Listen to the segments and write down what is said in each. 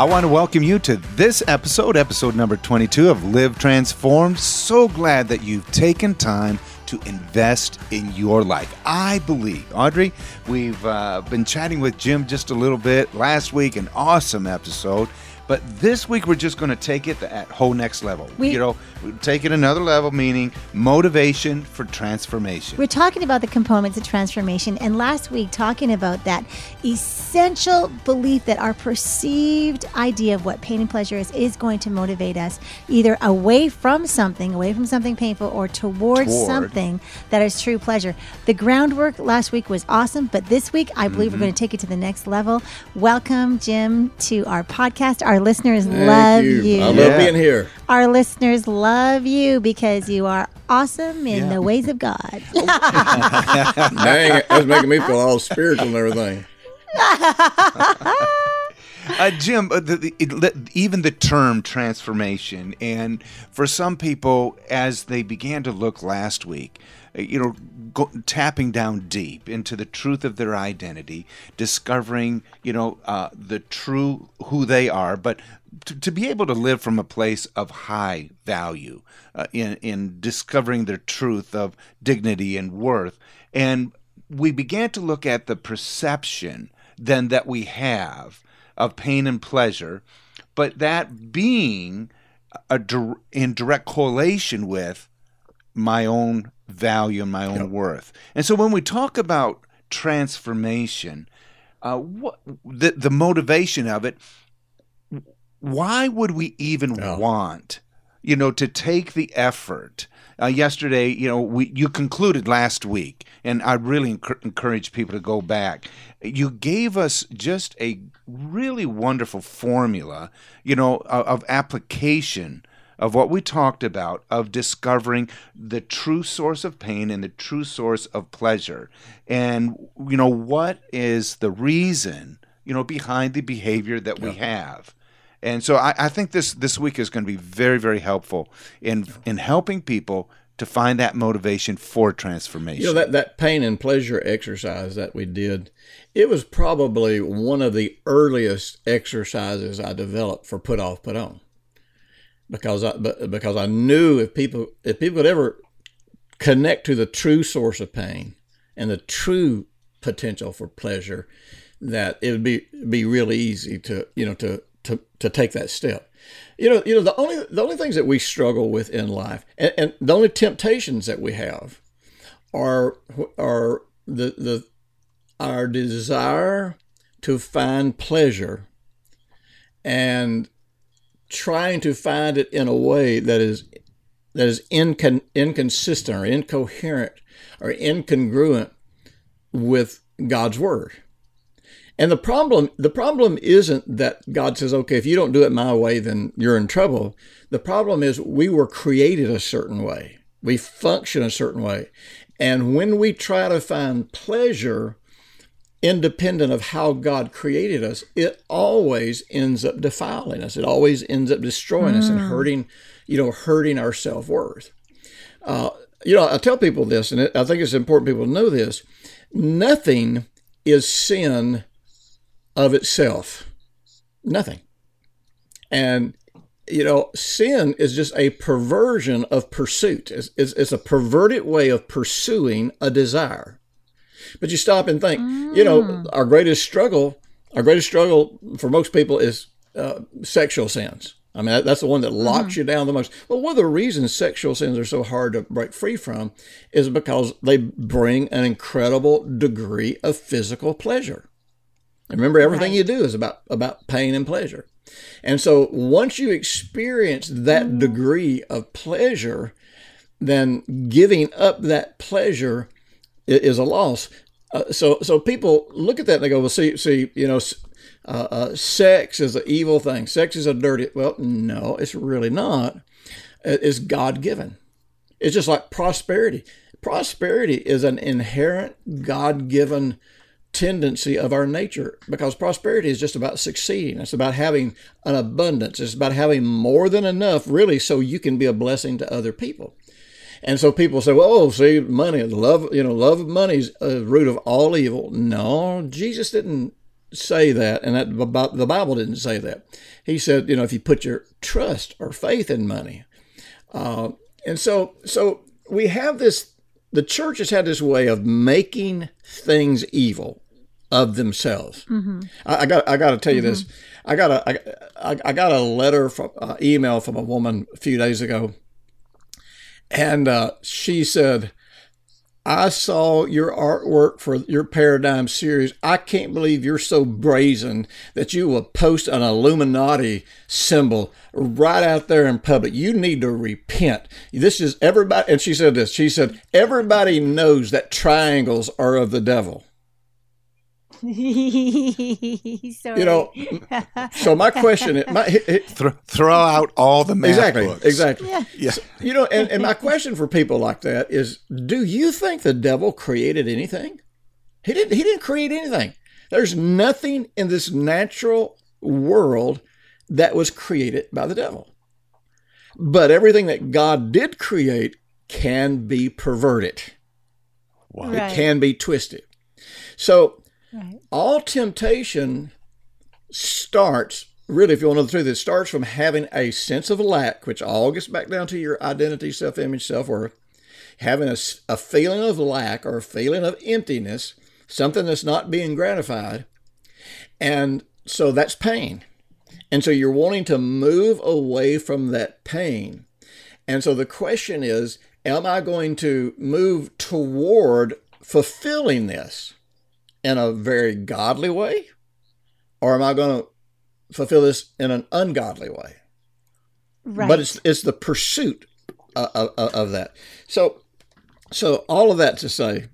I want to welcome you to this episode, episode number 22 of Live Transformed. So glad that you've taken time to invest in your life. I believe, Audrey, we've uh, been chatting with Jim just a little bit last week, an awesome episode. But this week we're just going to take it at whole next level. We- you know, take it another level, meaning motivation for transformation. We're talking about the components of transformation, and last week talking about that essential belief that our perceived idea of what pain and pleasure is is going to motivate us either away from something, away from something painful, or towards Toward. something that is true pleasure. The groundwork last week was awesome, but this week I believe Mm-hmm. we're going to take it to the next level. Welcome, Jim, to our podcast. Our listeners Thank love you. you. I love Yeah. being here. Our listeners love you because you are awesome in Yeah. the ways of God. Dang, that's making me feel all spiritual and everything. Uh, Jim, uh, the, the, it, even the term transformation, and for some people, as they began to look last week, uh, you know, go, tapping down deep into the truth of their identity, discovering, you know, uh, the true who they are, but to, to be able to live from a place of high value uh, in in discovering their truth of dignity and worth, and we began to look at the perception then that we have of pain and pleasure, but that being a, in direct correlation with my own value and my own worth. And so when we talk about transformation, uh, what the the motivation of it? Why would we even Yeah. want, you know, to take the effort? Uh, yesterday, you know, we you concluded last week, and I really encour- encourage people to go back. You gave us just a really wonderful formula, you know, of, of application of what we talked about of discovering the true source of pain and the true source of pleasure. And you know what is the reason you know behind the behavior that we have? And so I, I think this this week is going to be very very helpful in in helping people to find that motivation for transformation You know that that pain and pleasure exercise that we did, it was probably one of the earliest exercises I developed for put off, put on. Because I because I knew if people if people could ever connect to the true source of pain and the true potential for pleasure, that it would be be really easy to you know to to to take that step. You know, you know the only the only things that we struggle with in life, and, and the only temptations that we have, are are the the our desire to find pleasure, and trying to find it in a way that is that is incon- inconsistent or incoherent or incongruent with God's word. And the problem the problem isn't that God says, okay, if you don't do it my way, then you're in trouble. The problem is we were created a certain way. We function a certain way. And when we try to find pleasure independent of how God created us, it always ends up defiling us. It always ends up destroying us and hurting, you know, hurting our self worth. Uh, you know, I tell people this, and I think it's important people know this. Nothing is sin of itself. Nothing. And, you know, sin is just a perversion of pursuit. It's, it's, it's a perverted way of pursuing a desire. But you stop and think, you know, mm. our greatest struggle, our greatest struggle for most people is uh, sexual sins. I mean, that's the one that locks mm. you down the most. Well, one of the reasons sexual sins are so hard to break free from is because they bring an incredible degree of physical pleasure. And remember, everything you do is about about pain and pleasure. And so, once you experience that mm. degree of pleasure, then giving up that pleasure is a loss. Uh, so, so people look at that and they go, "Well, see, see, you know, uh, uh, sex is an evil thing. Sex is a dirty." Well, no, it's really not. It's God given. It's just like prosperity. Prosperity is an inherent God given tendency of our nature because prosperity is just about succeeding. It's about having an abundance. It's about having more than enough, really, so you can be a blessing to other people. And so people say, "Well, oh, see, money, love, you know, love of money is a root of all evil." No, Jesus didn't say that, and that the Bible didn't say that. He said, you know, if you put your trust or faith in money, uh, and so so we have this. The church has had this way of making things evil of themselves. Mm-hmm. I, I, got I got to tell you mm-hmm. this. I got a I, I got a letter from uh, email from a woman a few days ago, and uh, she said, I saw your artwork for your Paradigm series. I can't believe you're so brazen that you will post an Illuminati symbol right out there in public. You need to repent. This is everybody. And she said this. She said, everybody knows that triangles are of the devil. so you know, so my question, my, it, throw, throw out all the math exactly, books. exactly. Yeah. Yeah. So, you know, and, and my question for people like that is, do you think the devil created anything? He didn't. He didn't create anything. There's nothing in this natural world that was created by the devil. But everything that God did create can be perverted. Wow. Right. It can be twisted. So Right. all temptation starts really if you want to know the truth it starts from having a sense of lack which all gets back down to your identity self-image self-worth. Having a, a feeling of lack or a feeling of emptiness something that's not being gratified. And so that's pain. And so you're wanting to move away from that pain. And so the question is am i going to move toward fulfilling this in a very godly way, or am I going to fulfill this in an ungodly way? Right. But it's it's the pursuit of, of, of that. So so all of that to say,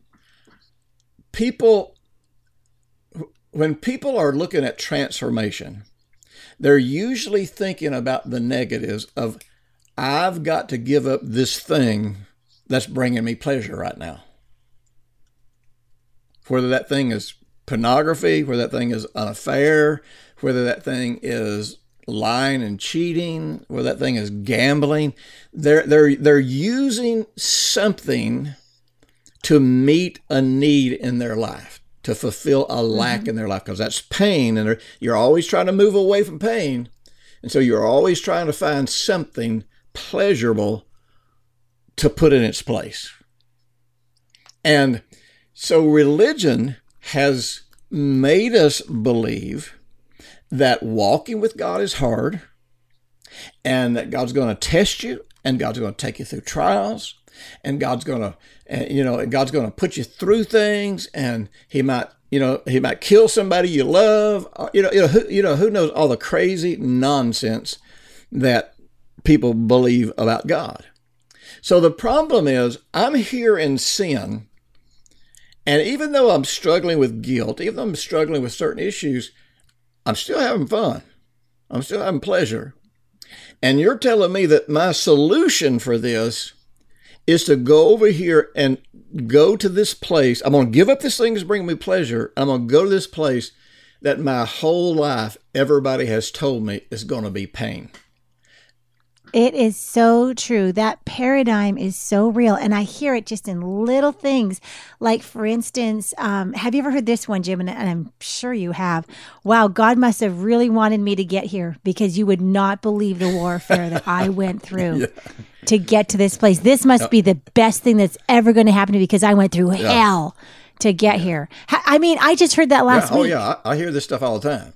people when people are looking at transformation, they're usually thinking about the negatives of I've got to give up this thing that's bringing me pleasure right now whether that thing is pornography, whether that thing is an affair, whether that thing is lying and cheating, whether that thing is gambling. They're they're they're using something to meet a need in their life, to fulfill a lack mm-hmm. in their life, because that's pain, and you're always trying to move away from pain, and so you're always trying to find something pleasurable to put in its place. And so religion has made us believe that walking with God is hard and that God's going to test you and God's going to take you through trials and God's going to you know God's going to put you through things and he might you know he might kill somebody you love uh, you know you know who, you know who knows all the crazy nonsense that people believe about God. So the problem is I'm here in sin and even though I'm struggling with guilt, even though I'm struggling with certain issues, I'm still having fun. I'm still having pleasure. And you're telling me that my solution for this is to go over here and go to this place. I'm going to give up this thing that's bringing me pleasure. I'm going to go to this place that my whole life everybody has told me is going to be pain. It is so true. That paradigm is so real. And I hear it just in little things. Like, for instance, um, have you ever heard this one, Jim? And, and I'm sure you have. Wow, God must have really wanted me to get here because you would not believe the warfare that I went through to get to this place. This must be the best thing that's ever going to happen to me because I went through hell to get here. I mean, I just heard that last oh week. yeah, I, I hear this stuff all the time.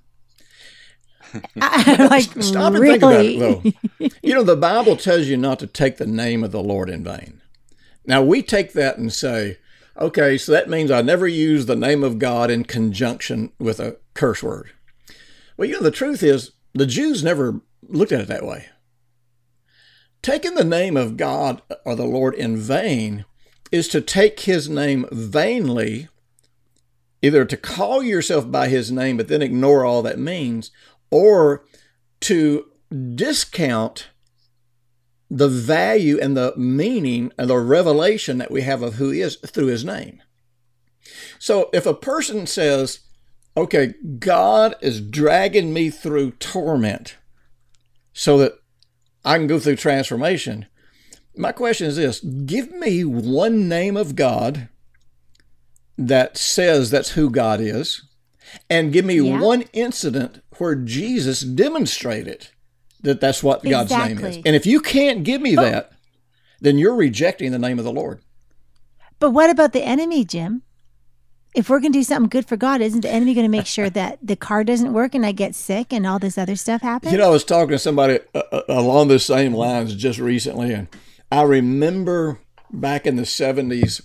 Like, Stop and really? think about it, though. you know, the Bible tells you not to take the name of the Lord in vain. Now, we take that and say, okay, so that means I never use the name of God in conjunction with a curse word. Well, you know, the truth is, the Jews never looked at it that way. Taking the name of God or the Lord in vain is to take his name vainly, either to call yourself by his name, but then ignore all that means, or to discount the value and the meaning and the revelation that we have of who he is through his name. So if a person says, okay, God is dragging me through torment so that I can go through transformation, my question is this give me one name of God that says that's who God is and give me Yeah. one incident where Jesus demonstrated that that's what God's name is. And if you can't give me that, then you're rejecting the name of the Lord. But what about the enemy, Jim? If we're going to do something good for God, isn't the enemy going to make sure that the car doesn't work and I get sick and all this other stuff happens? You know, I was talking to somebody uh, uh, along the same lines just recently, and I remember back in the 70s,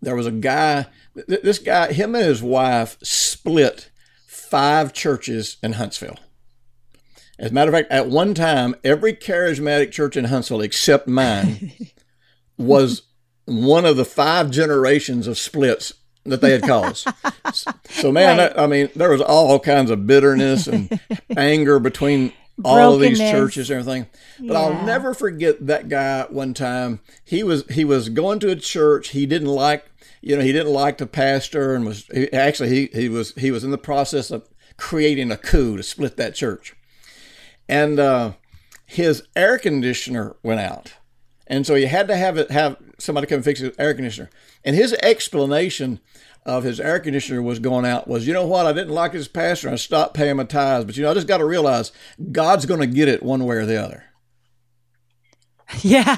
there was a guy, th- this guy, him and his wife split five churches in Huntsville. As a matter of fact, at one time, every charismatic church in Huntsville except mine was one of the five generations of splits that they had caused. So, man, Right. that, I mean, there was all kinds of bitterness and anger between all of these churches and everything. But I'll never forget that guy one time. He was he was going to a church. He didn't like you know he didn't like the pastor and was he, actually he he was he was in the process of creating a coup to split that church. And uh, his air conditioner went out, and so he had to have it have somebody come fix his air conditioner. And his explanation of his air conditioner was going out was, you know what, I didn't like his pastor, and I stopped paying my tithes, but you know, I just got to realize God's going to get it one way or the other. Yeah.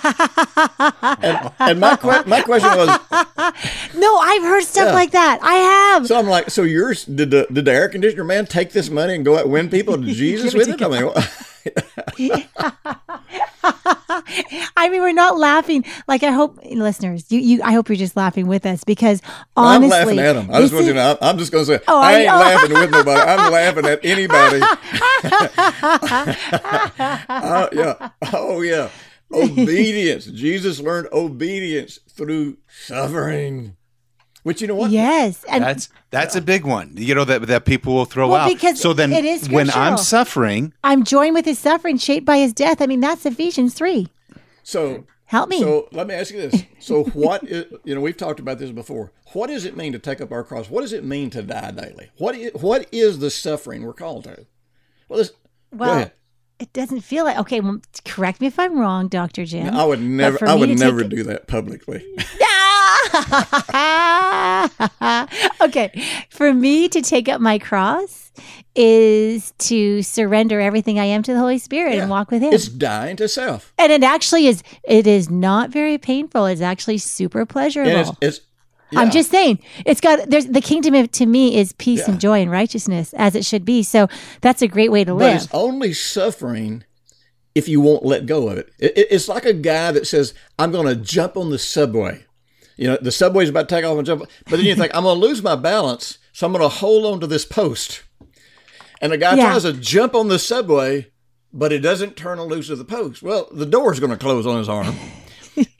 And, and my que- my question was, no, I've heard stuff Yeah. like that. I have. so I'm like, so yours did the did the air conditioner man take this money and go out and win people to Jesus with it? I mean, I mean, we're not laughing. Like, I hope listeners, you, you, I hope you're just laughing with us because honestly, I'm laughing at him. I just want you is- to know, I'm- I'm just going to say, Oh, I I ain't laughing with nobody. I'm laughing at anybody. Uh, yeah. Oh, yeah. Obedience. Jesus learned obedience through suffering. Which, you know what? Yes, and That's that's a big one. You know that that people will throw Well, out. because so then it is when I'm suffering, I'm joined with his suffering, shaped by his death. I mean, that's Ephesians three. So, Help me. so let me ask you this. So, what is, you know, we've talked about this before. What does it mean to take up our cross? What does it mean to die daily? What is, what is the suffering we're called to? Well, this, well, go ahead. It doesn't feel like okay. Well, correct me if I'm wrong, Doctor Jim. I would never, I would to take never do that publicly. okay, for me to take up my cross is to surrender everything I am to the Holy Spirit Yeah. and walk with Him. It's dying to self. and it actually is. It is not very painful. It's actually super pleasurable. And it's, it's I'm just saying, it's got there's the kingdom of, to me is peace Yeah. and joy and righteousness as it should be. So that's a great way to But live. it's only suffering if you won't let go of it. It- it- It's like a guy that says, I'm going to jump on the subway. You know, the subway's about to take off and jump. But then you think, I'm going to lose my balance, so I'm going to hold on to this post. And the guy Yeah. tries to jump on the subway, but it doesn't turn loose of the post. Well, the door's going to close on his arm.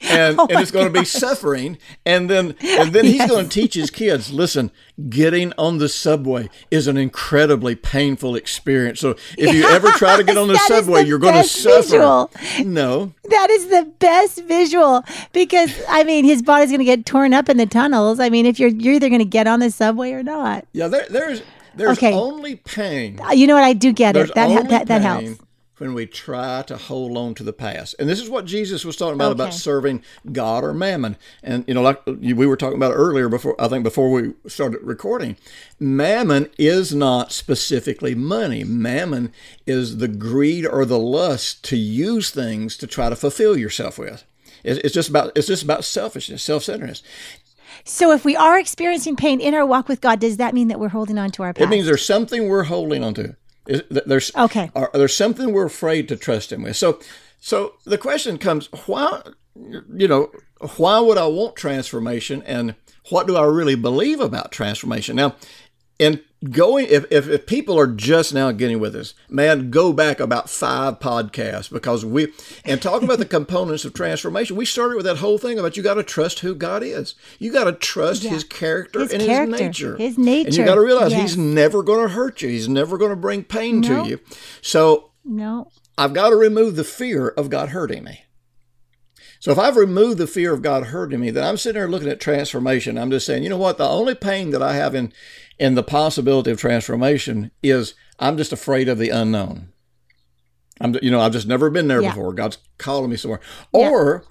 And, Oh and it's going to be suffering, and then and then he's going to teach his kids. Listen, getting on the subway is an incredibly painful experience. So if you ever try to get on the subway, the you're going to suffer. visual. No, That is the best visual because I mean his body's going to get torn up in the tunnels. I mean if you're you're either going to get on the subway or not. yeah, there, there's there's Okay. only pain. You know what? I do get There's it. That, that that helps. When we try to hold on to the past. And this is what Jesus was talking about about serving God or mammon. And you know, like we were talking about earlier before I think before we started recording, mammon is not specifically money. Mammon is the greed or the lust to use things to try to fulfill yourself with. It's it's just about it's just about selfishness, self-centeredness. So if we are experiencing pain in our walk with God, does that mean that we're holding on to our past? It means there's something we're holding on to. Is- There's Okay. Or there's something we're afraid to trust Him with. So, so the question comes: Why, you know, why would I want transformation, and what do I really believe about transformation? Now, and going if, if if people are just now getting with us, man, go back about five podcasts because we and talking about the components of transformation. We started with that whole thing about you got to trust who God is. You got to trust His character His and character, His nature. His nature. And you got to realize yes. He's never going to hurt you. He's never going to bring pain No. to you. So no. I've got to remove the fear of God hurting me. So if I've removed the fear of God hurting me, then I'm sitting there looking at transformation. I'm just saying, you know what? The only pain that I have in in the possibility of transformation is I'm just afraid of the unknown. I'm, you know, I've just never been there Yeah. before. God's calling me somewhere, Yeah. or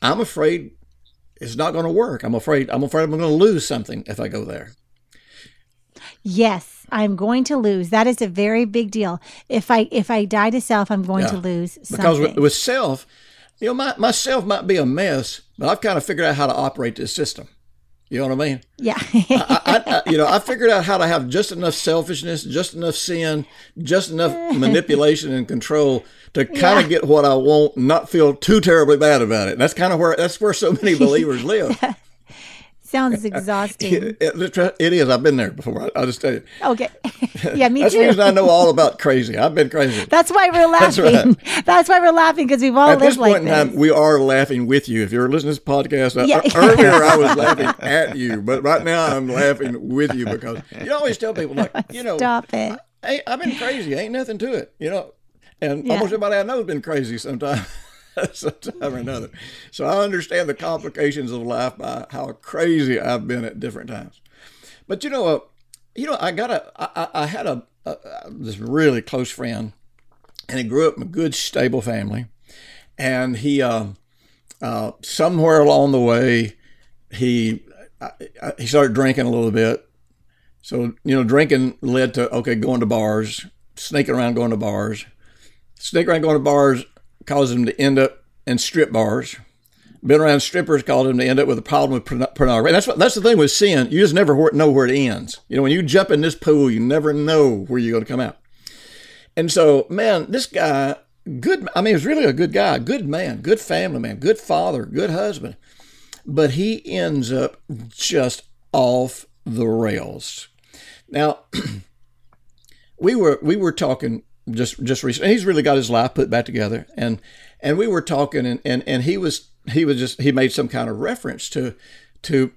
I'm afraid it's not going to work. I'm afraid I'm afraid I'm going to lose something if I go there. Yes, I'm going to lose. That is a very big deal. If I if I die to self, I'm going Yeah. to lose something. Because with, with self, you know, my, my self might be a mess, but I've kind of figured out how to operate this system. You know what I mean? yeah. I, I, I, you know, I figured out how to have just enough selfishness, just enough sin, just enough manipulation and control to kind Yeah. of get what I want, not feel too terribly bad about it. That's kind of where that's where so many believers live. Sounds exhausting. It, it- it is. I've been there before. I, I'll just tell you. Okay. yeah, me That's the too. reason I know all about crazy. I've been crazy. That's why we're That's laughing. That's, why we're laughing because we've all At this lived like point in this. time, we are laughing with you. If you're listening to this podcast, uh, Yeah. earlier I was laughing at you, but right now I'm laughing with you because you always tell people like, you know, Stop it. hey, I've been crazy. Ain't nothing to it, you know. And Yeah. almost everybody I know has been crazy sometime, sometime or another. So I understand the complications of life by how crazy I've been at different times. But you know, uh, you know, I got a, I, I had a, a, a this really close friend, and he grew up in a good, stable family, and he, uh, uh, somewhere along the way, he, I, I, he started drinking a little bit. So you know, drinking led to okay, going to bars, sneaking around, going to bars, sneaking around, going to bars, caused him to end up in strip bars. Been around strippers caused him to end up with a problem with pornography. That's what, that's the thing with sin. You just never know where it ends. You know, when you jump in this pool, you never know where you're going to come out. And so, man, this guy, good. I mean, he was really a good guy, good man, good family man, good father, good husband. But he ends up just off the rails. Now, we were we were talking just just recently. He's really got his life put back together, and and we were talking, and and and he was he was just he made some kind of reference to to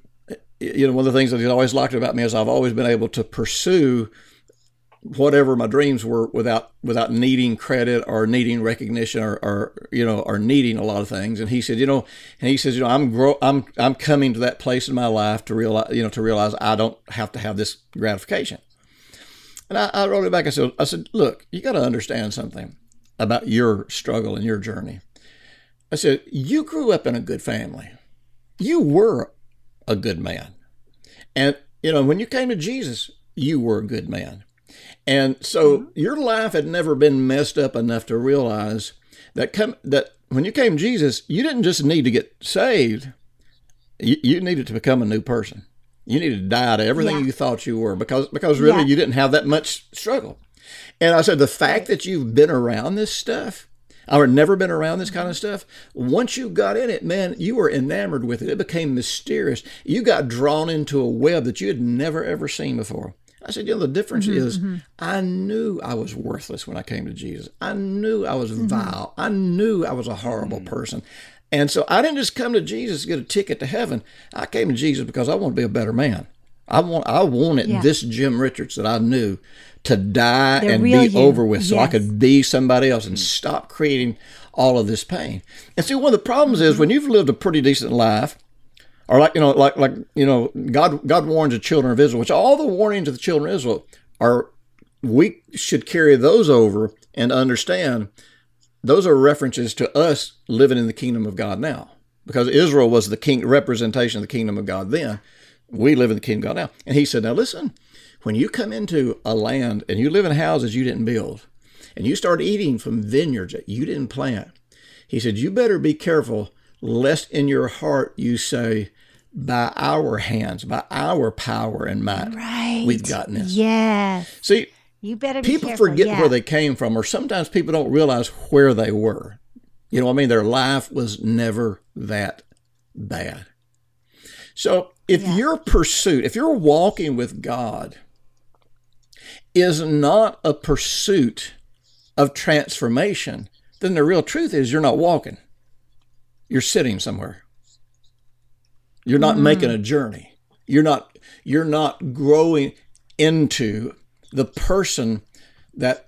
you know one of the things that he's always liked about me is I've always been able to pursue whatever my dreams were without without needing credit or needing recognition or, or you know or needing a lot of things and he said you know and he says you know I'm grow I'm I'm coming to that place in my life to realize you know to realize I don't have to have this gratification and I, I wrote it back I said I said look you got to understand something about your struggle and your journey. I said you grew up in a good family. You were a good man. And you know when you came to Jesus you were a good man. And so mm-hmm. your life had never been messed up enough to realize that come that when you came to Jesus, you didn't just need to get saved. You, you needed to become a new person. You needed to die to everything Yeah. you thought you were because because really Yeah. you didn't have that much struggle. And I said the fact that you've been around this stuff or never been around this kind of mm-hmm. stuff, once you got in it, man, you were enamored with it. It became mysterious. You got drawn into a web that you had never ever seen before. I said, you know, the difference mm-hmm, is mm-hmm. I knew I was worthless when I came to Jesus. I knew I was vile. I knew I was a horrible mm. person. And so I didn't just come to Jesus to get a ticket to heaven. I came to Jesus because I want to be a better man. I want I wanted Yeah. this Jim Richards that I knew to die and be you. over with so I could be somebody else and stop creating all of this pain. And see one of the problems is when you've lived a pretty decent life, or like you know, like like you know, God God warns the children of Israel, which all the warnings of the children of Israel are we should carry those over and understand those are references to us living in the kingdom of God now. Because Israel was the king representation of the kingdom of God then. We live in the kingdom of God now. And he said, Now listen, when you come into a land and you live in houses you didn't build, and you start eating from vineyards that you didn't plant, he said, You better be careful lest in your heart you say, By our hands, by our power and might, Right. we've gotten this. Yes. See, You better be people careful. forget yeah. where they came from, or sometimes people don't realize where they were. You know what I mean? Their life was never that bad. So if Yeah. your pursuit, if you're walking with God, is not a pursuit of transformation, then the real truth is you're not walking. You're sitting somewhere. You're not mm. making a journey. You're not you're not growing into the person that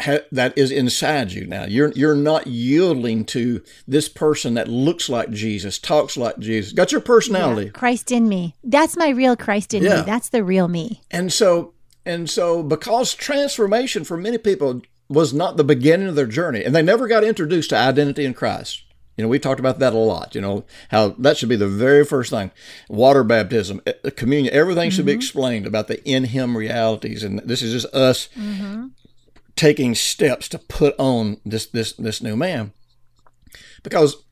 ha- that is inside you now. You're you're not yielding to this person that looks like Jesus, talks like Jesus, got your personality. Christ in me. That's my real Christ in Yeah. me. That's the real me. And so and so because transformation for many people was not the beginning of their journey and they never got introduced to identity in Christ. You know, we talked about that a lot. You know, how that should be the very first thing. Water baptism, eh, eh communion, everything should be mm-hmm. explained about the in Him realities. And this is just us mm-hmm. taking steps to put on this this this new man, because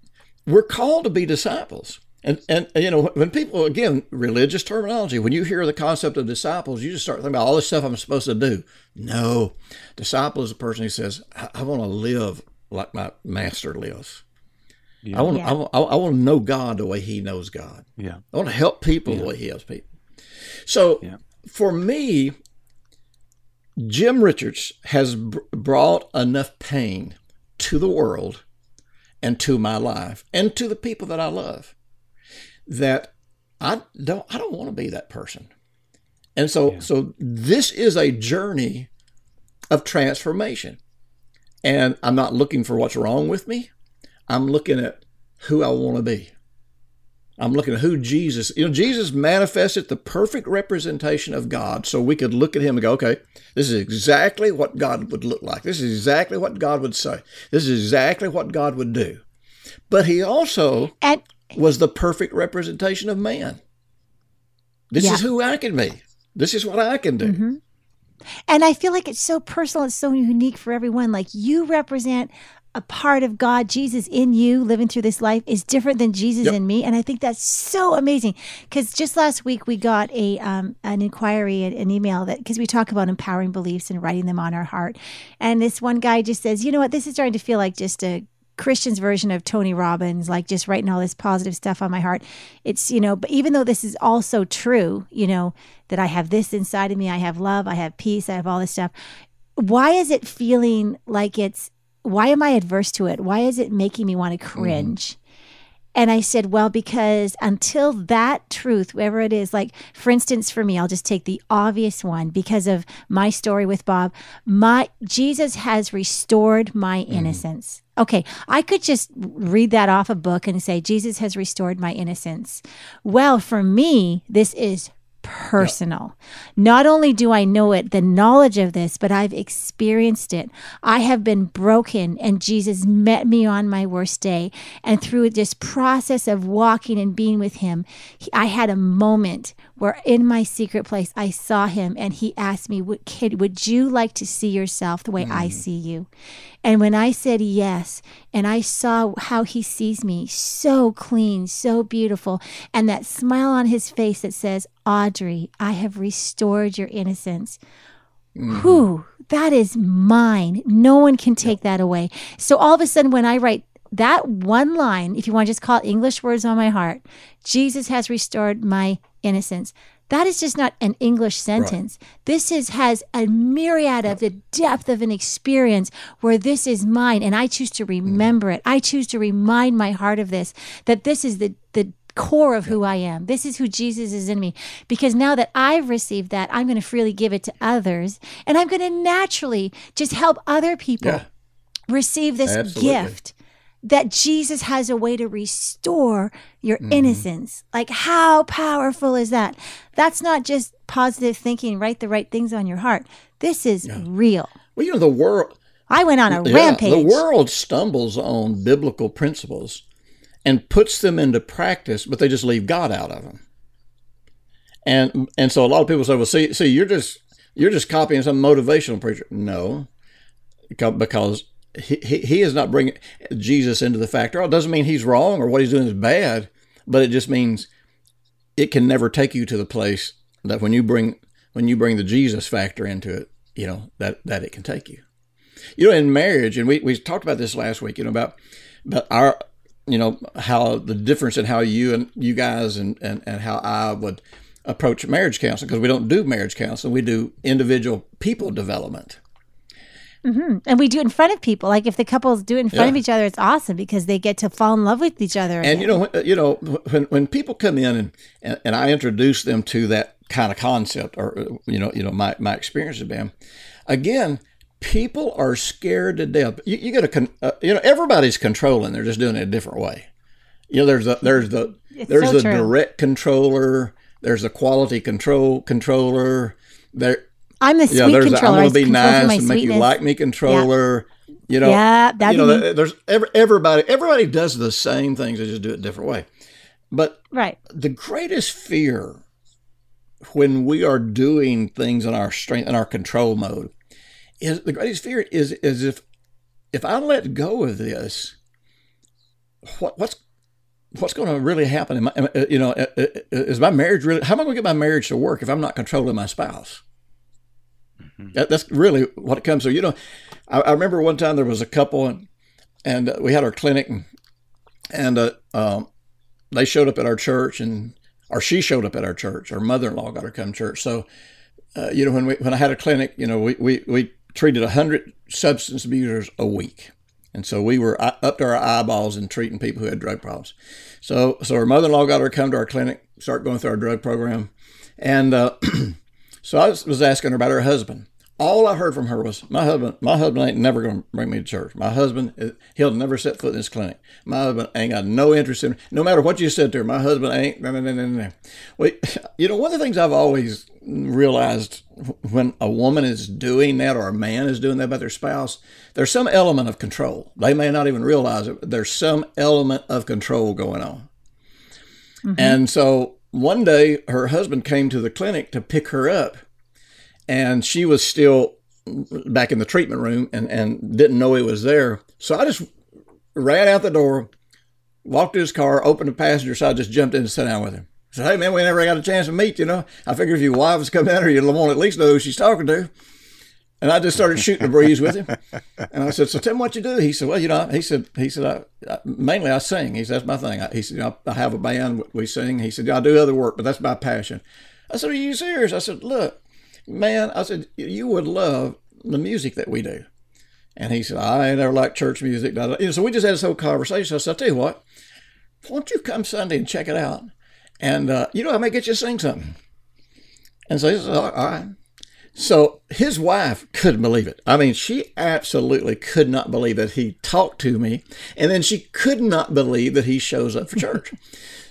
we're called to be disciples. And, and you know when people again religious terminology when you hear the concept of disciples you just start thinking about all this stuff I'm supposed to do. No, disciple is a person who says I, I want to live like my master lives. I want Yeah. I, want I want to know God the way He knows God. Yeah. I want to help people the way He helps people. So Yeah. for me, Jim Richards has br- brought enough pain to the world and to my life and to the people that I love that I don't I don't want to be that person. And so so this is a journey of transformation. And I'm not looking for what's wrong with me. I'm looking at who I want to be. I'm looking at who Jesus, you know, Jesus manifested the perfect representation of God so we could look at him and go, okay, this is exactly what God would look like. This is exactly what God would say. This is exactly what God would do. But he also And was the perfect representation of man. This Yeah. is who I can be. This is what I can do. Mm-hmm. And I feel like it's so personal, it's so unique for everyone. Like you represent a part of God, Jesus in you living through this life is different than Jesus Yep. in me. And I think that's so amazing. Because just last week we got a um, an inquiry, an, an email that because we talk about empowering beliefs and writing them on our heart. And this one guy just says, you know what, this is starting to feel like just a Christian's version of Tony Robbins, like just writing all this positive stuff on my heart. It's, you know, but even though this is also true, you know, that I have this inside of me, I have love, I have peace, I have all this stuff. Why is it feeling like it's, why am I adverse to it? Why is it making me want to mm-hmm. cringe? And I said, well, because until that truth, wherever it is, like for instance, for me, I'll just take the obvious one because of my story with Bob. My Jesus has restored my mm-hmm. innocence. Okay, I could just read that off a book and say, Jesus has restored my innocence. Well, for me, this is personal. Not only do I know it, the knowledge of this, but I've experienced it. I have been broken, and Jesus met me on my worst day. And through this process of walking and being with Him, I had a moment where in my secret place, I saw Him, and He asked me, "Would- Kid, would you like to see yourself the way I mm. see you? And when I said yes, and I saw how he sees me, so clean, so beautiful, and that smile on his face that says, Audrey, I have restored your innocence. Mm-hmm. Whew, that is mine. No one can take that away. So all of a sudden, when I write that one line, if you want to just call it English words on my heart, Jesus has restored my innocence. That is just not an English sentence. This is has a myriad of the depth of an experience where this is mine, and I choose to mm-hmm. remember it. I choose to remind my heart of this that this is the the core of who I am. This is who Jesus is in me. Because now that I've received that, I'm going to freely give it to others, and I'm going to naturally just help other people Yeah. receive this Absolutely. gift that Jesus has a way to restore your Mm-hmm. innocence. Like, how powerful is that? That's not just positive thinking, write the right things on your heart. This is real. Well, you know, the world, I went on a Yeah, rampage. The world stumbles on biblical principles and puts them into practice, but they just leave God out of them. And and so a lot of people say, "Well, see, see, you're just you're just copying some motivational preacher." No, because he, he, is not bringing Jesus into the factor. It doesn't mean he's wrong or what he's doing is bad, but it just means it can never take you to the place that when you bring when you bring the Jesus factor into it, you know that that it can take you you know, in marriage, and we, we talked about this last week, you know, about about our, you know, how the difference in how you and you guys and and, and how I would approach marriage counseling because we don't do marriage counseling, we do individual people development. And we do it in front of people. Like, if the couples do it in front Yeah. of each other, it's awesome because they get to fall in love with each other. And you know, when- you know, when when people come in and and, and I introduce them to that kind of concept, or uh, you know, you know, my my experience with them, again, people are scared to death. You, you got to, con- uh, you know, everybody's controlling. They're just doing it a different way. You know, there's the there's the there's so the true. direct controller. There's the quality control controller. There, I'm the sweet yeah, there's the, I'm gonna be nice and make you like me controller. You know, Yeah, that'd you know, there's every, everybody. Everybody does the same things. They just do it a different way. But Right. the greatest fear when we are doing things in our strength in our control mode is the greatest fear is is if if I let go of this, what what's what's going to really happen? Am I, you know, uh, uh, is my marriage really? How am I going to get my marriage to work if I'm not controlling my spouse? That, that's really what it comes to. You know, I, I remember one time there was a couple and, and uh, we had our clinic and, and uh, um, they showed up at our church and or she showed up at our church. Her mother-in-law got her to come to church. So, uh, you know, when we when I had a clinic, you know, we we, we treated hundred substance abusers a week, and so we were uh, up to our eyeballs in treating people who had drug problems. So so her mother-in-law got her to come to our clinic, start going through our drug program, and uh, so I was, asking her about her husband. All I heard from her was, "My husband, my husband ain't never going to bring me to church. My husband, eh, he'll never set foot in this clinic. My husband ain't got no interest in. No matter what you said to her, my husband ain't. No, no, no, no, no. Wait, you know, one of the things I've always realized when a woman is doing that or a man is doing that about their spouse, there's some element of control. They may not even realize it. But there's some element of control going on. Mm-hmm. And so one day her husband came to the clinic to pick her up and she was still back in the treatment room and, and didn't know he was there. So I just ran out the door, walked to his car, opened the passenger side, just jumped in and sat down with him. Said, hey man, we never got a chance to meet, you know. I figured if your wife was coming down here, you'd want to at least know who she's talking to. And I just started shooting the breeze with him. And I said, so tell me what you do. He said, well, you know, he said, he said, I, I, mainly I sing. He said, that's my thing. I, he said, you I have a band, we sing. He said, I do other work, but that's my passion. I said, are you serious? I said, look, man, I said, you would love the music that we do. And he said, I never liked church music. da, da. You know, so we just had this whole conversation. I said, I'll tell you what, why don't you come Sunday and check it out? And, uh, you know, I may get you to sing something. And so he said, all right. So his wife couldn't believe it. I mean, she absolutely could not believe that he talked to me. And then she could not believe that he shows up for church.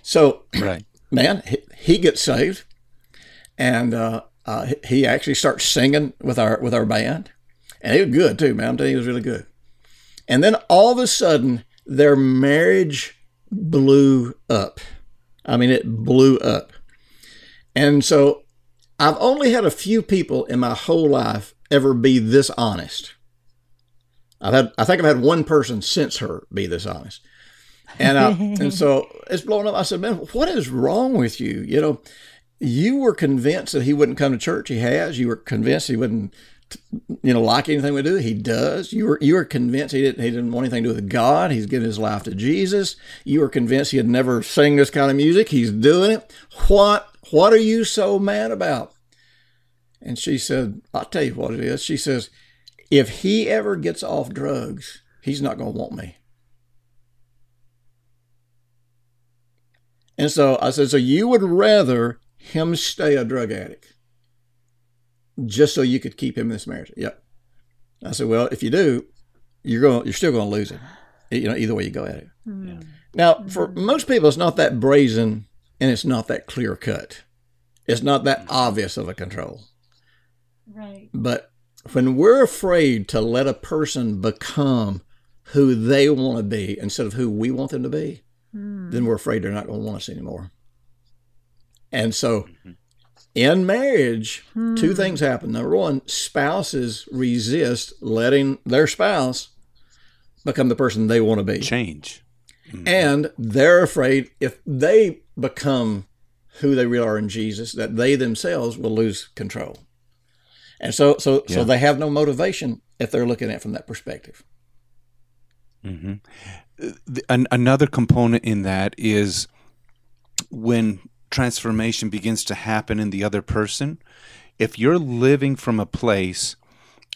so, Right. man, he, he gets saved. And uh, uh, he actually starts singing with our with our band. And he was good too, man. I'm telling you, he was really good. And then all of a sudden, their marriage blew up. I mean, it blew up. And so I've only had a few people in my whole life ever be this honest. I've had, I think I've had one person since her be this honest. And, I, uh, and so it's blown up. I said, man, what is wrong with you? You know, you were convinced that he wouldn't come to church. He has. You were convinced he wouldn't, you know, like anything we do. He does. You were you were convinced he didn't he didn't want anything to do with God. He's given his life to Jesus. You were convinced he had never sing this kind of music. He's doing it. What what are you so mad about? And she said, I'll tell you what it is. She says, if he ever gets off drugs, he's not going to want me. And so I said, so you would rather him stay a drug addict just so you could keep him in this marriage? Yep. I said, well, if you do, you're going, you're still going to lose it. You know, either way you go at it. Hmm. Now, for hmm. most people, it's not that brazen and it's not that clear cut. It's not that mm. obvious of a control. Right. But when we're afraid to let a person become who they want to be instead of who we want them to be, hmm. then we're afraid they're not going to want us anymore. And so mm-hmm. in marriage, two hmm. things happen. Number one, spouses resist letting their spouse become the person they want to be. Change. Mm-hmm. And they're afraid if they become who they really are in Jesus, that they themselves will lose control. And so, so, so they have no motivation if they're looking at it from that perspective. The- an, another component in that is when transformation begins to happen in the other person. If you're living from a place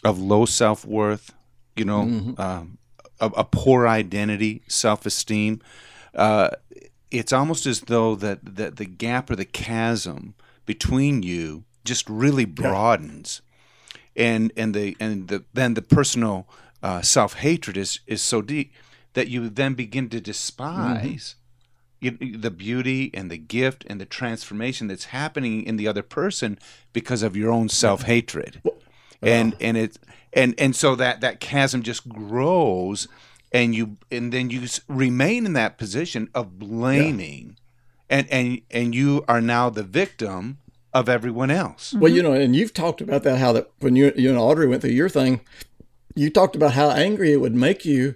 of low self worth, you know, um, a, a poor identity, self esteem, uh, it's almost as though that, that the gap or the chasm between you just really broadens. And and the and the then the personal uh, self hatred is is so deep that you then begin to despise you, the beauty and the gift and the transformation that's happening in the other person because of your own self hatred. and and it and and so that that chasm just grows, and you and then you remain in that position of blaming, and and and you are now the victim of everyone else. Well, you know, and you've talked about that how that when you you and Audrey went through your thing, you talked about how angry it would make you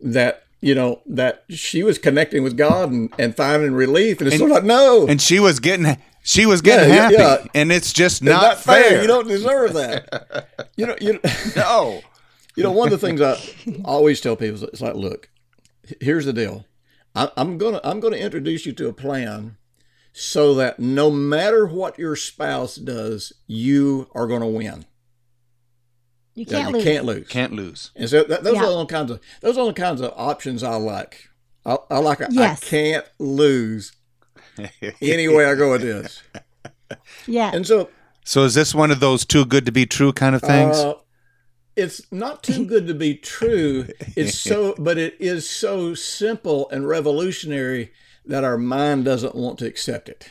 that you know that she was connecting with God and, and finding relief, and it's sort of like no, And she was getting she was getting Yeah, happy, yeah, yeah. and it's just it's not, fair. You don't deserve that. you know, you no. You know one of the things I always tell people is it's like, look, here's the deal. I, I'm gonna I'm gonna introduce you to a plan so that no matter what your spouse does, you are going to win. You can't you lose. can't lose. Can't lose. And so that, those Yeah. are the kinds of those are the kinds of options I like. I, I like. A, Yes. I can't lose any way I go with this. Yeah. And so So is this one of those too good to be true kind of things? uh, it's not too good to be true. It's so, but it is so simple and revolutionary that our mind doesn't want to accept it.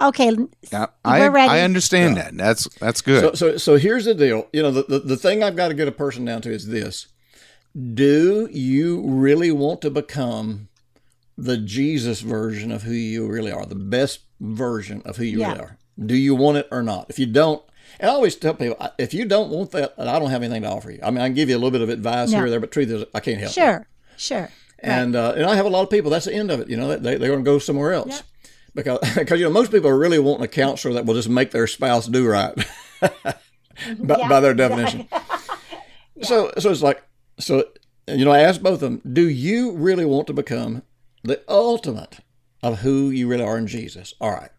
okay. Yeah, we're I ready. I understand that. That's that's good. So, so, so here's the deal. You know, the, the, the thing I've got to get a person down to is this: Do you really want to become the Jesus version of who you really are, the best version of who you Yeah. really are? Do you want it or not? If you don't, and I always tell people, if you don't want that, I don't have anything to offer you. I mean, I can give you a little bit of advice No. here or there, but truth is, I can't help. you. Sure. Sure. And uh, and I have a lot of people. That's the end of it. You know, they they're going to go somewhere else because because you know most people are really wanting a counselor that will just make their spouse do right by, by their definition. So so it's like so you know I asked both of them, do you really want to become the ultimate of who you really are in Jesus? All right.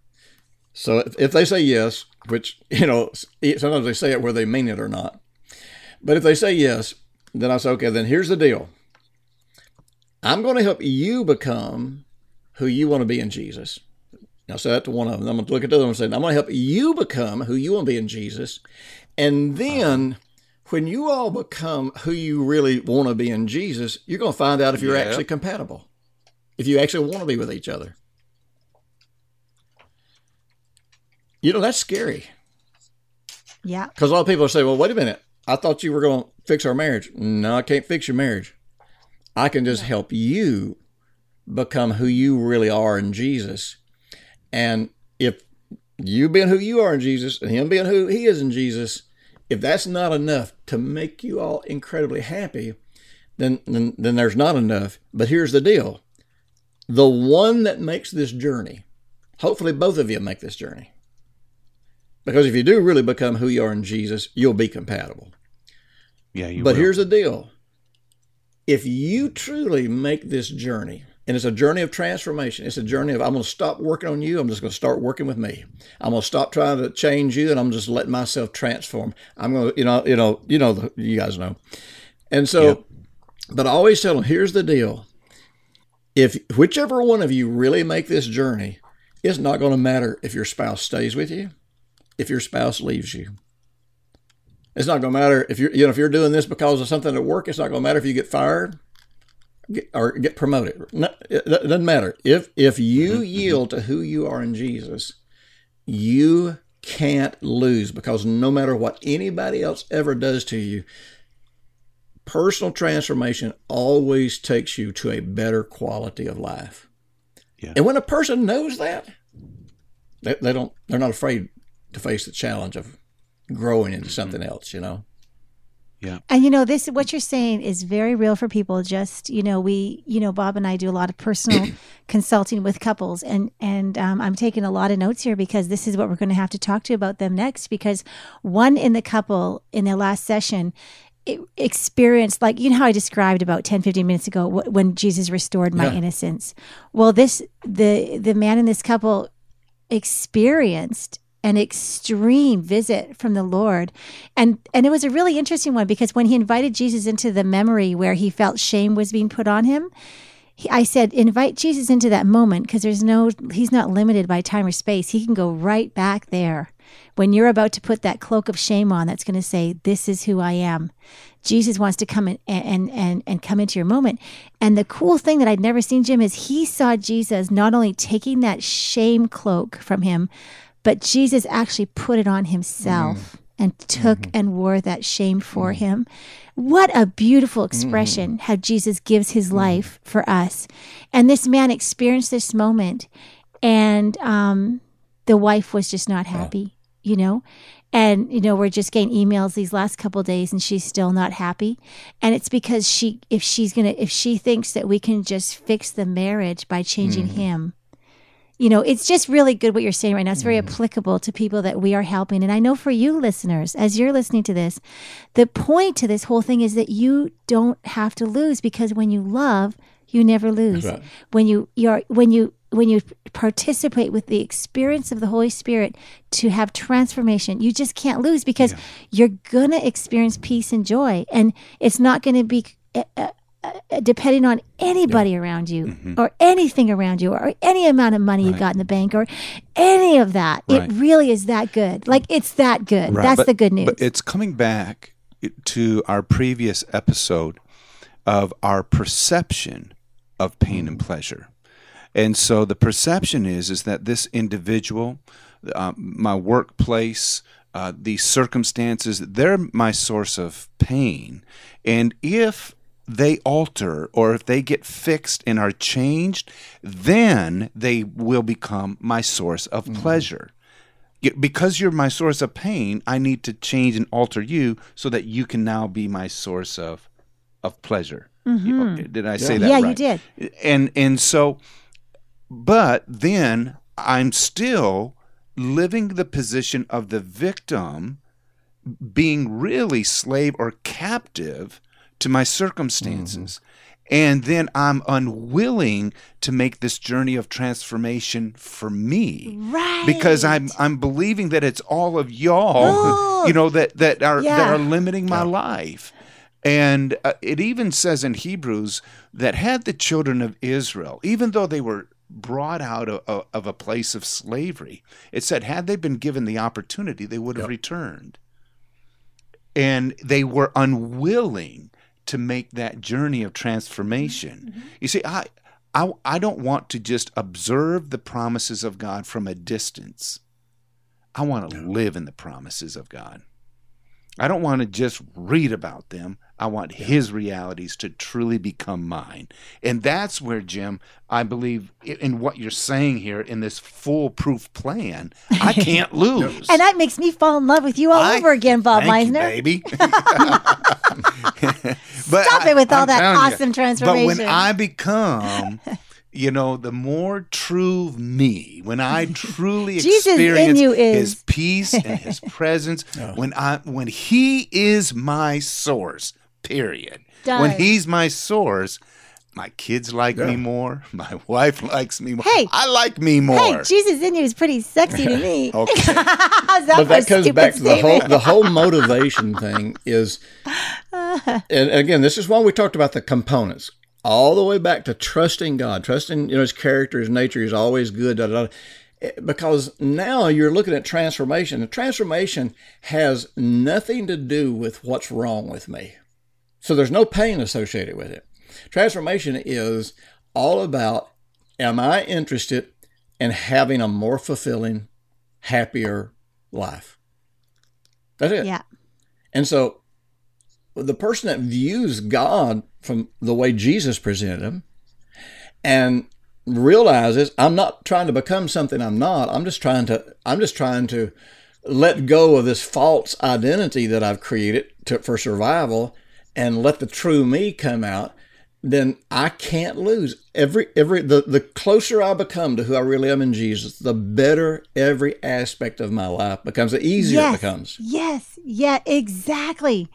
So if, if they say yes, which you know sometimes they say it where they mean it or not, but if they say yes, then I say okay. Then here's the deal. I'm going to help you become who you want to be in Jesus. Now, say that to one of them. I'm going to look at the other one and say, I'm going to help you become who you want to be in Jesus. And then when you all become who you really want to be in Jesus, you're going to find out if you're Yep. actually compatible, if you actually want to be with each other. You know, that's scary. Yeah. Because a lot of people say, well, wait a minute. I thought you were going to fix our marriage. No, I can't fix your marriage. I can just help you become who you really are in Jesus. And if you being who you are in Jesus and him being who he is in Jesus, if that's not enough to make you all incredibly happy, then, then, then there's not enough. But here's the deal the one that makes this journey, hopefully both of you make this journey. Because if you do really become who you are in Jesus, you'll be compatible. yeah, you But will. here's the deal. If you truly make this journey, and it's a journey of transformation, it's a journey of I'm going to stop working on you, I'm just going to start working with me. I'm going to stop trying to change you, and I'm just letting myself transform. I'm going to, you know, you know, you know, the, you guys know. And so, Yep. but I always tell them, here's the deal. If whichever one of you really make this journey, it's not going to matter if your spouse stays with you, if your spouse leaves you. It's not going to matter if you're, you know, if you're doing this because of something at work. It's not going to matter if you get fired get, or get promoted. No, it, it doesn't matter. If if you mm-hmm, mm-hmm. yield to who you are in Jesus, you can't lose because no matter what anybody else ever does to you, personal transformation always takes you to a better quality of life. Yeah. And when a person knows that, they, they don't they're not afraid to face the challenge of growing into something else, you know. Yeah. And you know, this what you're saying is very real for people. Just you know, we you know, Bob and I do a lot of personal consulting with couples, and and um, I'm taking a lot of notes here because this is what we're going to have to talk to about them next. Because one in the couple in their last session it experienced like you know how I described about 10 15 minutes ago wh- when Jesus restored my Yeah. innocence. Well, this the the man in this couple experienced an extreme visit from the Lord. And and it was a really interesting one because when he invited Jesus into the memory where he felt shame was being put on him, he, I said invite Jesus into that moment because there's no he's not limited by time or space. He can go right back there. When you're about to put that cloak of shame on that's going to say this is who I am. Jesus wants to come in and, and and come into your moment. And the cool thing that I'd never seen Jim is he saw Jesus not only taking that shame cloak from him, but Jesus actually put it on himself and took Mm-hmm. and wore that shame for him. What a beautiful Mm-hmm. expression how Jesus gives his life for us. And this man experienced this moment, and um, the wife was just not happy, you know? And, you know, we're just getting emails these last couple of days and she's still not happy. And it's because she, if she's going to, if she thinks that we can just fix the marriage by changing him, you know, it's just really good what you're saying right now. It's very applicable to people that we are helping. And I know for you listeners, as you're listening to this, the point to this whole thing is that you don't have to lose because when you love, you never lose. right. When you you're when you when you participate with the experience of the Holy Spirit to have transformation, you just can't lose because you're gonna experience peace and joy, and it's not gonna be. Uh, uh, depending on anybody around you Mm-hmm. or anything around you or any amount of money you got in the bank or any of that Right. it really is that good like it's that good Right, that's but- the good news But it's coming back to our previous episode of our perception of pain and pleasure. And so the perception is is that this individual, uh, my workplace, uh, these circumstances, they're my source of pain. And if they alter or if they get fixed and are changed, then they will become my source of mm-hmm. pleasure. Because you're my source of pain, I need to change and alter you so that you can now be my source of of pleasure. Mm-hmm. You- uh, Did I say that Yeah, you did. And and so but then I'm still living the position of the victim being really slave or captive to my circumstances. And then I'm unwilling to make this journey of transformation for me right because I'm I'm believing that it's all of y'all, Oh. you know, that that are that are limiting my life. And uh, it even says in Hebrews that had the children of Israel, even though they were brought out of, of a place of slavery, it said had they been given the opportunity, they would have returned. And they were unwilling to make that journey of transformation. Mm-hmm. Mm-hmm. You see, I, I I don't want to just observe the promises of God from a distance. I want to live in the promises of God. I don't want to just read about them. I want his realities to truly become mine. And that's where, Jim, I believe in what you're saying here in this foolproof plan, I can't lose. and that makes me fall in love with you all I- over again bob Thank you, meisner baby. but Stop it with all that telling you, awesome But transformation. when I become, you know, the more true me, when I truly Jesus experience you is- His peace and His presence, when I when He is my source, period. When He's my source. My kids like me more. My wife likes me more. Hey. I like me more. hey jesus in you is pretty sexy to me Okay. How's that but for a that comes stupid back to the whole the whole motivation thing is and again this is why we talked about the components all the way back to trusting god trusting you know his character his nature is always good da, da, da. Eh, because now you're looking at transformation and transformation has nothing to do with what's wrong with me so there's no pain associated with it transformation is all about am i interested in having a more fulfilling happier life that's it yeah and so the person that views God from the way Jesus presented him and realizes I'm not trying to become something I'm not. I'm just trying to I'm just trying to let go of this false identity that I've created to, for survival and let the true me come out then I can't lose. Every every the, the closer I become to who I really am in Jesus, the better every aspect of my life becomes, the easier yes it becomes. yes yeah exactly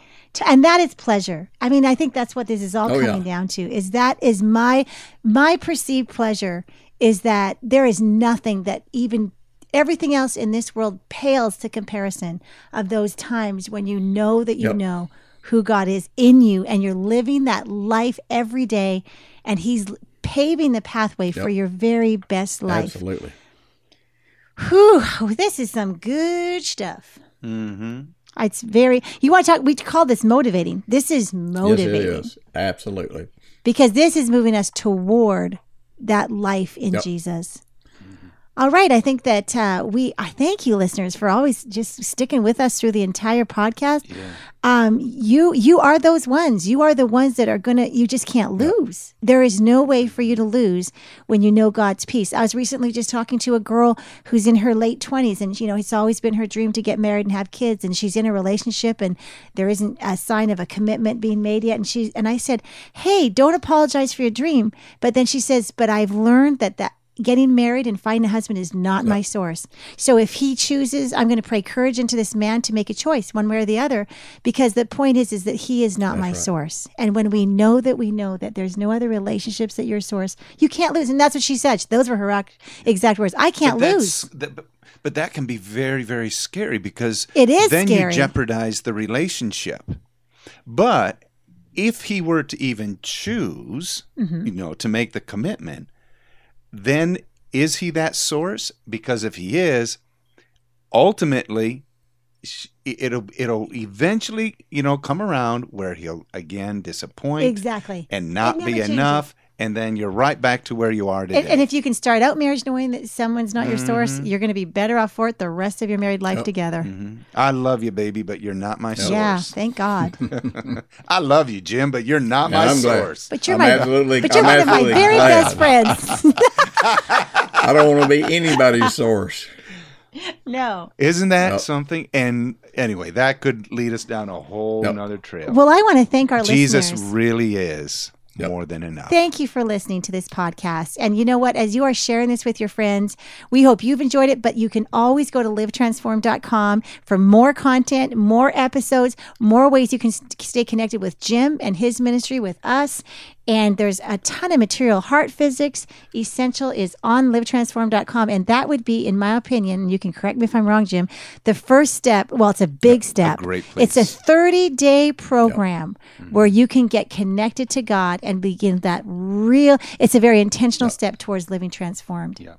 and that is pleasure i mean i think that's what this is all Oh, yeah. coming down to is that is my my perceived pleasure is that there is nothing that even everything else in this world pales to comparison of those times when you know that you Yep. know who God is in you and you're living that life every day and he's paving the pathway for your very best life. Absolutely. Whew, this is some good stuff. mm-hmm. It's very you want to talk we call this motivating. This is motivating Yes, it is. Absolutely. because this is moving us toward that life in Yep. Jesus. All right. I think that uh, we, I thank you, listeners, for always just sticking with us through the entire podcast. Um, you, you are those ones. You are the ones that are gonna. You just can't lose. There is no way for you to lose when you know God's peace. I was recently just talking to a girl who's in her late twenties, and you know it's always been her dream to get married and have kids, and she's in a relationship, and there isn't a sign of a commitment being made yet. And she, and I said, "Hey, don't apologize for your dream." But then she says, "But I've learned that that." Getting married and finding a husband is not my source. So if he chooses, I'm going to pray courage into this man to make a choice one way or the other because the point is is that he is not my source. And when we know that we know that there's no other relationships that your source, you can't lose. And that's what she said. Those were her exact words. I can't lose. That, but, but that can be very, very scary because It is then scary. you jeopardize the relationship. But if he were to even choose, Mm-hmm. you know, to make the commitment, then is he that source? Because if he is, ultimately, it'll it'll eventually, you know, come around where he'll again disappoint Exactly. and not be changes. enough, and then you're right back to where you are today. And, and if you can start out marriage knowing that someone's not your Mm-hmm. source, you're going to be better off for it the rest of your married life together. Mhm. I love you, baby, but you're not my source. Yeah, thank God. I love you, Jim, but you're not my I'm glad. source. But you're I'm my absolutely- but you're I'm one of my very glad. best friends. I don't want to be anybody's source. no. Isn't that Yep. something? And anyway, that could lead us down a whole Yep. nother trail. Well, I want to thank our Jesus listeners. really is Yep. more than enough. Thank you for listening to this podcast. And you know what? As you are sharing this with your friends, we hope you've enjoyed it, but you can always go to livetransform.com for more content, more episodes, more ways you can s- stay connected with Jim and his ministry with us. And there's a ton of material. Heart Physics Essential is on livetransform.com. And that would be, in my opinion, and you can correct me if I'm wrong, Jim, the first step. Well, it's a big step. great place. It's a 30 day program mm-hmm. where you can get connected to God and begin that real, it's a very intentional step towards living transformed. yeah,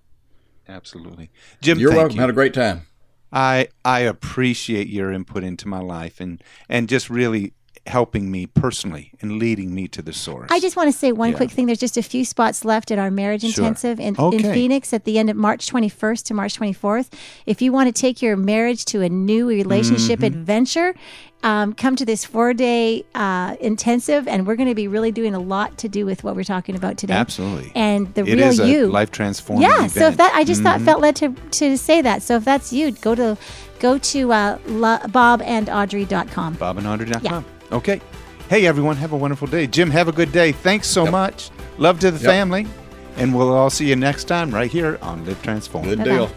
absolutely. Jim, You're thank welcome. you. Had a great time. I I appreciate your input into my life and and just really helping me personally and leading me to the source. I just want to say one Yeah. quick thing. There's just a few spots left at our marriage intensive in, in Okay. Phoenix at the end of March 21st to March 24th. If you want to take your marriage to a new relationship Mm-hmm. adventure, um, come to this four day uh, intensive, and we're going to be really doing a lot to do with what we're talking about today. absolutely. And the it real is a you. life transforming yeah event. so if that i just Mm-hmm. thought felt led to to say that so if that's you go to go to uh, la, bobandaudrey.com bobandaudrey.com. Okay. Hey, everyone, have a wonderful day. Jim, have a good day. Thanks so much. Love to the Yep. family. And we'll all see you next time right here on Live Transform. Good Bye-bye. deal.